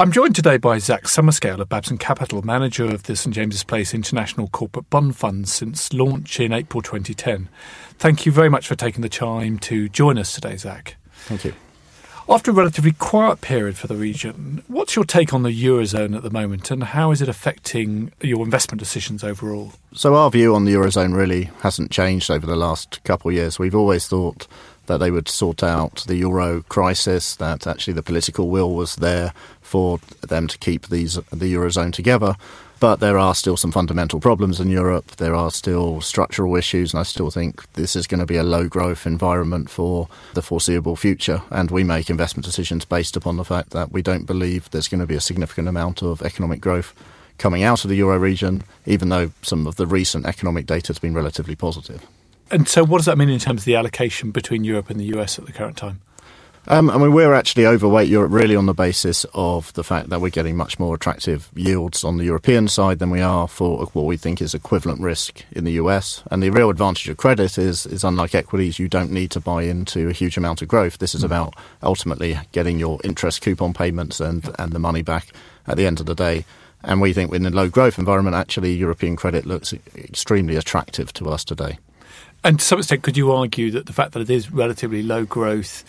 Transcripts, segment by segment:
I'm joined today by Zak Summerscale of Babson Capital, manager of the St James's Place International Corporate Bond Fund since launch in April 2010. Thank you very much for taking the time to join us today, Zak. Thank you. After a relatively quiet period for the region, what's your take on the Eurozone at the moment and how is it affecting your investment decisions overall? So, our view on the Eurozone really hasn't changed over the last couple of years. We've always thought that they would sort out the euro crisis, that actually the political will was there for them to keep these the eurozone together. But there are still some fundamental problems in Europe. There are still structural issues, and I still think this is going to be a low growth environment for the foreseeable future. And we make investment decisions based upon the fact that we don't believe there's going to be a significant amount of economic growth coming out of the euro region, even though some of the recent economic data has been relatively positive. And so, what does that mean in terms of the allocation between Europe and the US at the current time? Um, I mean, we're actually overweight Europe really on the basis of the fact that we're getting much more attractive yields on the European side than we are for what we think is equivalent risk in the US. And the real advantage of credit is, is unlike equities, you don't need to buy into a huge amount of growth. This is mm. about ultimately getting your interest coupon payments and, and the money back at the end of the day. And we think in a low growth environment, actually, European credit looks extremely attractive to us today. And to some extent, could you argue that the fact that it is relatively low growth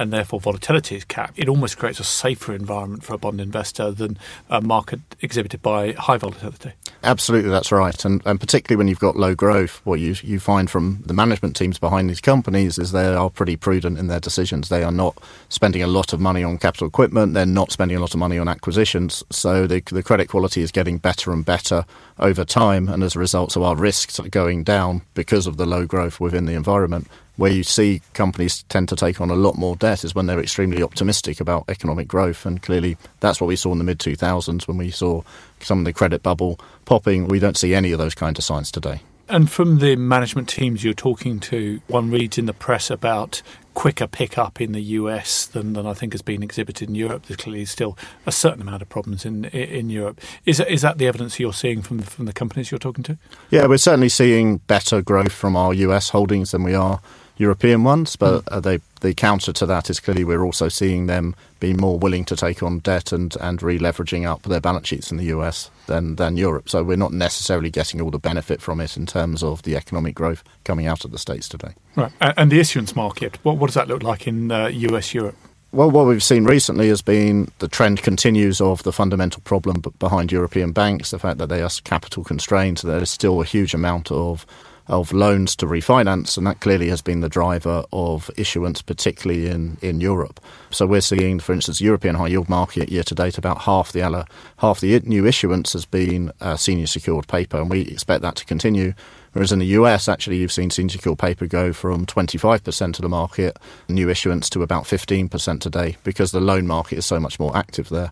and therefore volatility is capped, it almost creates a safer environment for a bond investor than a market exhibited by high volatility. Absolutely, that's right. And, and particularly when you've got low growth, what you, you find from the management teams behind these companies is they are pretty prudent in their decisions. They are not spending a lot of money on capital equipment, they're not spending a lot of money on acquisitions. So the, the credit quality is getting better and better over time. And as a result, so our risks are going down because of the low growth within the environment where you see companies tend to take on a lot more debt is when they're extremely optimistic about economic growth. And clearly, that's what we saw in the mid 2000s when we saw some of the credit bubble popping. We don't see any of those kind of signs today. And from the management teams you're talking to, one reads in the press about quicker pickup in the US than, than I think has been exhibited in Europe. There's clearly still a certain amount of problems in in Europe. Is is that the evidence you're seeing from from the companies you're talking to? Yeah, we're certainly seeing better growth from our US holdings than we are European ones, but mm. uh, they, the counter to that is clearly we're also seeing them be more willing to take on debt and, and re-leveraging up their balance sheets in the US than, than Europe. So we're not necessarily getting all the benefit from it in terms of the economic growth coming out of the States today. Right. And the issuance market, what, what does that look like in uh, US, Europe? Well, what we've seen recently has been the trend continues of the fundamental problem behind European banks, the fact that they are capital constrained. So there is still a huge amount of of loans to refinance, and that clearly has been the driver of issuance, particularly in, in Europe. So we're seeing, for instance, European high yield market year to date, about half the half the new issuance has been uh, senior secured paper, and we expect that to continue. Whereas in the US, actually, you've seen senior secured paper go from 25% of the market new issuance to about 15% today because the loan market is so much more active there.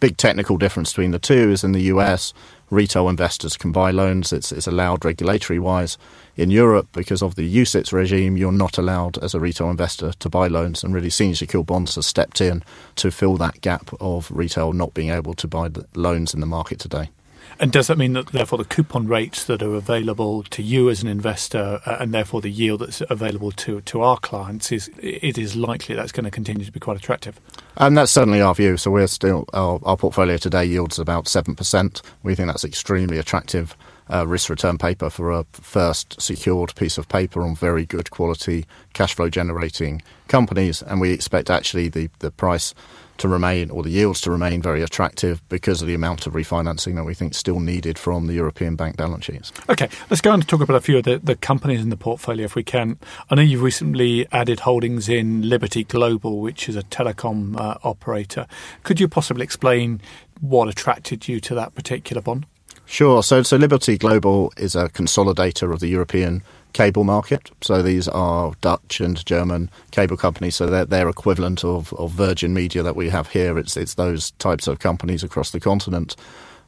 Big technical difference between the two is in the US, retail investors can buy loans. It's, it's allowed regulatory wise. In Europe, because of the UCITS regime, you're not allowed as a retail investor to buy loans. And really, senior secured bonds has stepped in to fill that gap of retail not being able to buy loans in the market today. And does that mean that therefore the coupon rates that are available to you as an investor, uh, and therefore the yield that's available to to our clients, is it is likely that's going to continue to be quite attractive? And that's certainly our view. So we're still our, our portfolio today yields about seven percent. We think that's extremely attractive. Uh, risk return paper for a first secured piece of paper on very good quality cash flow generating companies, and we expect actually the, the price to remain or the yields to remain very attractive because of the amount of refinancing that we think still needed from the European bank balance sheets. Okay, let's go on to talk about a few of the, the companies in the portfolio if we can. I know you've recently added holdings in Liberty Global, which is a telecom uh, operator. Could you possibly explain what attracted you to that particular bond? Sure. So, so Liberty Global is a consolidator of the European cable market. So these are Dutch and German cable companies. So they're their equivalent of, of Virgin Media that we have here. It's it's those types of companies across the continent,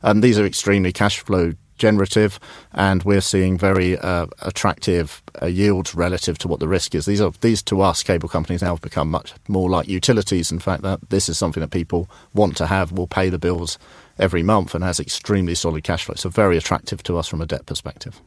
and these are extremely cash flow generative, and we're seeing very uh, attractive uh, yields relative to what the risk is. These are these to us cable companies now have become much more like utilities. In fact, that this is something that people want to have, will pay the bills every month, and has extremely solid cash flow. So very attractive to us from a debt perspective.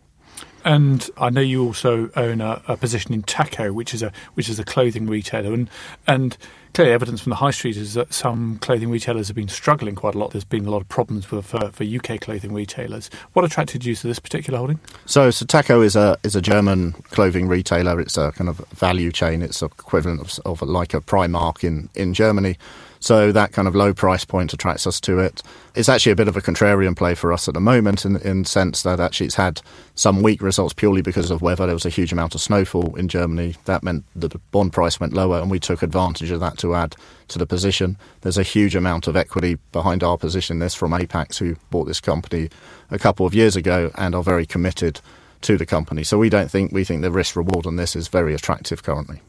And I know you also own a, a, position in Takko, which is a which is a clothing retailer. And and clearly evidence from the high street is that some clothing retailers have been struggling quite a lot. There's been a lot of problems with, uh, for, for UK clothing retailers. What attracted you to this particular holding? So, Satako is a is a German clothing retailer. It's a kind of value chain. It's equivalent of, of like a Primark in, in Germany. So that kind of low price point attracts us to it. It's actually a bit of a contrarian play for us at the moment in in sense that actually it's had some weak results purely because of weather. There was a huge amount of snowfall in Germany. That meant the bond price went lower and we took advantage of that to add to the position. There's a huge amount of equity behind our position this from Apax who bought this company a couple of years ago and are very committed to the company. So we don't think we think the risk reward on this is very attractive currently.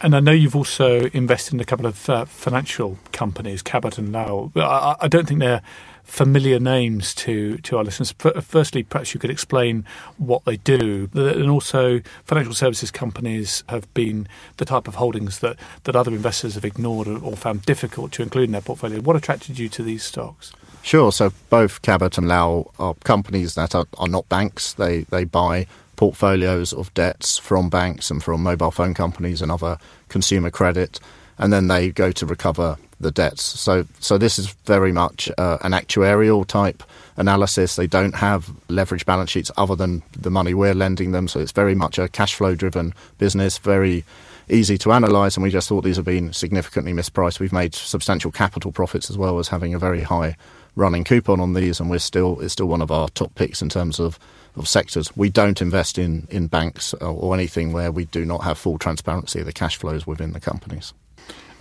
And I know you've also invested in a couple of uh, financial companies, Cabot and Lowell. I, I, don't think they're familiar names to, to our listeners. Firstly, perhaps you could explain what they do. And also, financial services companies have been the type of holdings that, that other investors have ignored or found difficult to include in their portfolio. What attracted you to these stocks? Sure. So both Cabot and Lowell are companies that are, are not banks. They they buy portfolios of debts from banks and from mobile phone companies and other consumer credit, and then they go to recover the debts. So, so this is very much uh, an actuarial type analysis. They don't have leverage balance sheets other than the money we're lending them. So it's very much a cash flow driven business, very easy to analyse. And we just thought these have been significantly mispriced. We've made substantial capital profits as well as having a very high running coupon on these, and we're still it's still one of our top picks in terms of of sectors. We don't invest in, in banks or, or anything where we do not have full transparency of the cash flows within the companies.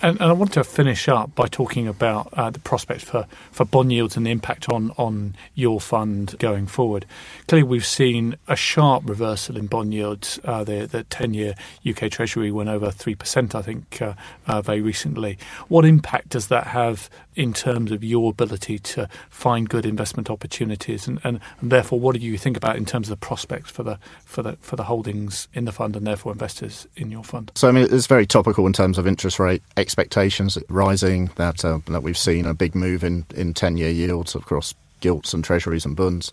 And, and, I want to finish up by talking about uh, the prospects for, for bond yields and the impact on, on your fund going forward. Clearly, we've seen a sharp reversal in bond yields. Uh, the, the 10 year UK Treasury went over 3%, I think, uh, uh, very recently. What impact does that have in terms of your ability to find good investment opportunities? And, and, and therefore, what do you think about in terms of the prospects for the, for, the, for the holdings in the fund and therefore investors in your fund? So, I mean, it's very topical in terms of interest rate expectations rising, that, uh, that we've seen a big move in, in 10 year yields across gilts and treasuries and bonds.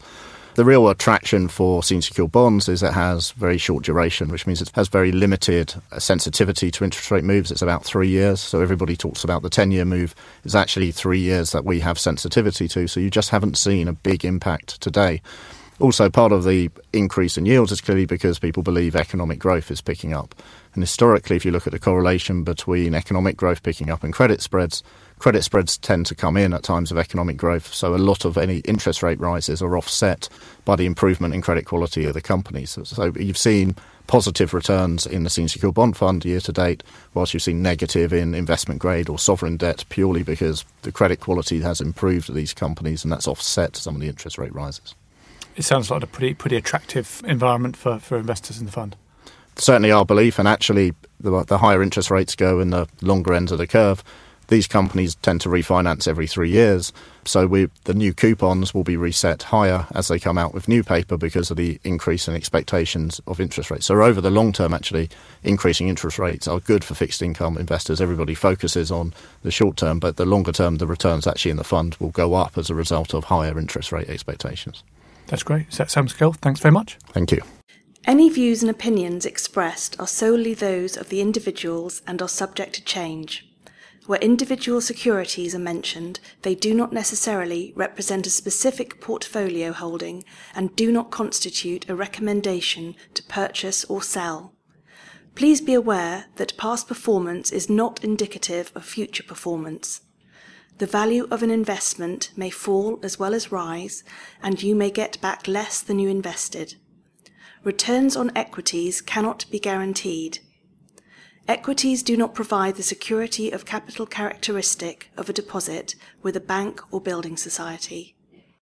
The real attraction for senior secured bonds is it has very short duration, which means it has very limited uh, sensitivity to interest rate moves. It's about three years. So everybody talks about the 10 year move. It's actually three years that we have sensitivity to. So you just haven't seen a big impact today. Also, part of the increase in yields is clearly because people believe economic growth is picking up. And historically, if you look at the correlation between economic growth picking up and credit spreads, credit spreads tend to come in at times of economic growth. So a lot of any interest rate rises are offset by the improvement in credit quality of the companies. So, so you've seen positive returns in the senior secured bond fund year to date, whilst you've seen negative in investment grade or sovereign debt purely because the credit quality has improved at these companies and that's offset some of the interest rate rises. It sounds like a pretty pretty attractive environment for, for investors in the fund certainly our belief, and actually the, the higher interest rates go in the longer ends of the curve, these companies tend to refinance every three years. So we, the new coupons will be reset higher as they come out with new paper because of the increase in expectations of interest rates. So over the long term, actually, increasing interest rates are good for fixed income investors. Everybody focuses on the short term, but the longer term, the returns actually in the fund will go up as a result of higher interest rate expectations. That's great. Is that Sam Skell, thanks very much. Thank you. Any views and opinions expressed are solely those of the individuals and are subject to change. Where individual securities are mentioned, they do not necessarily represent a specific portfolio holding and do not constitute a recommendation to purchase or sell. Please be aware that past performance is not indicative of future performance. The value of an investment may fall as well as rise, and you may get back less than you invested returns on equities cannot be guaranteed. Equities do not provide the security of capital characteristic of a deposit with a bank or building society.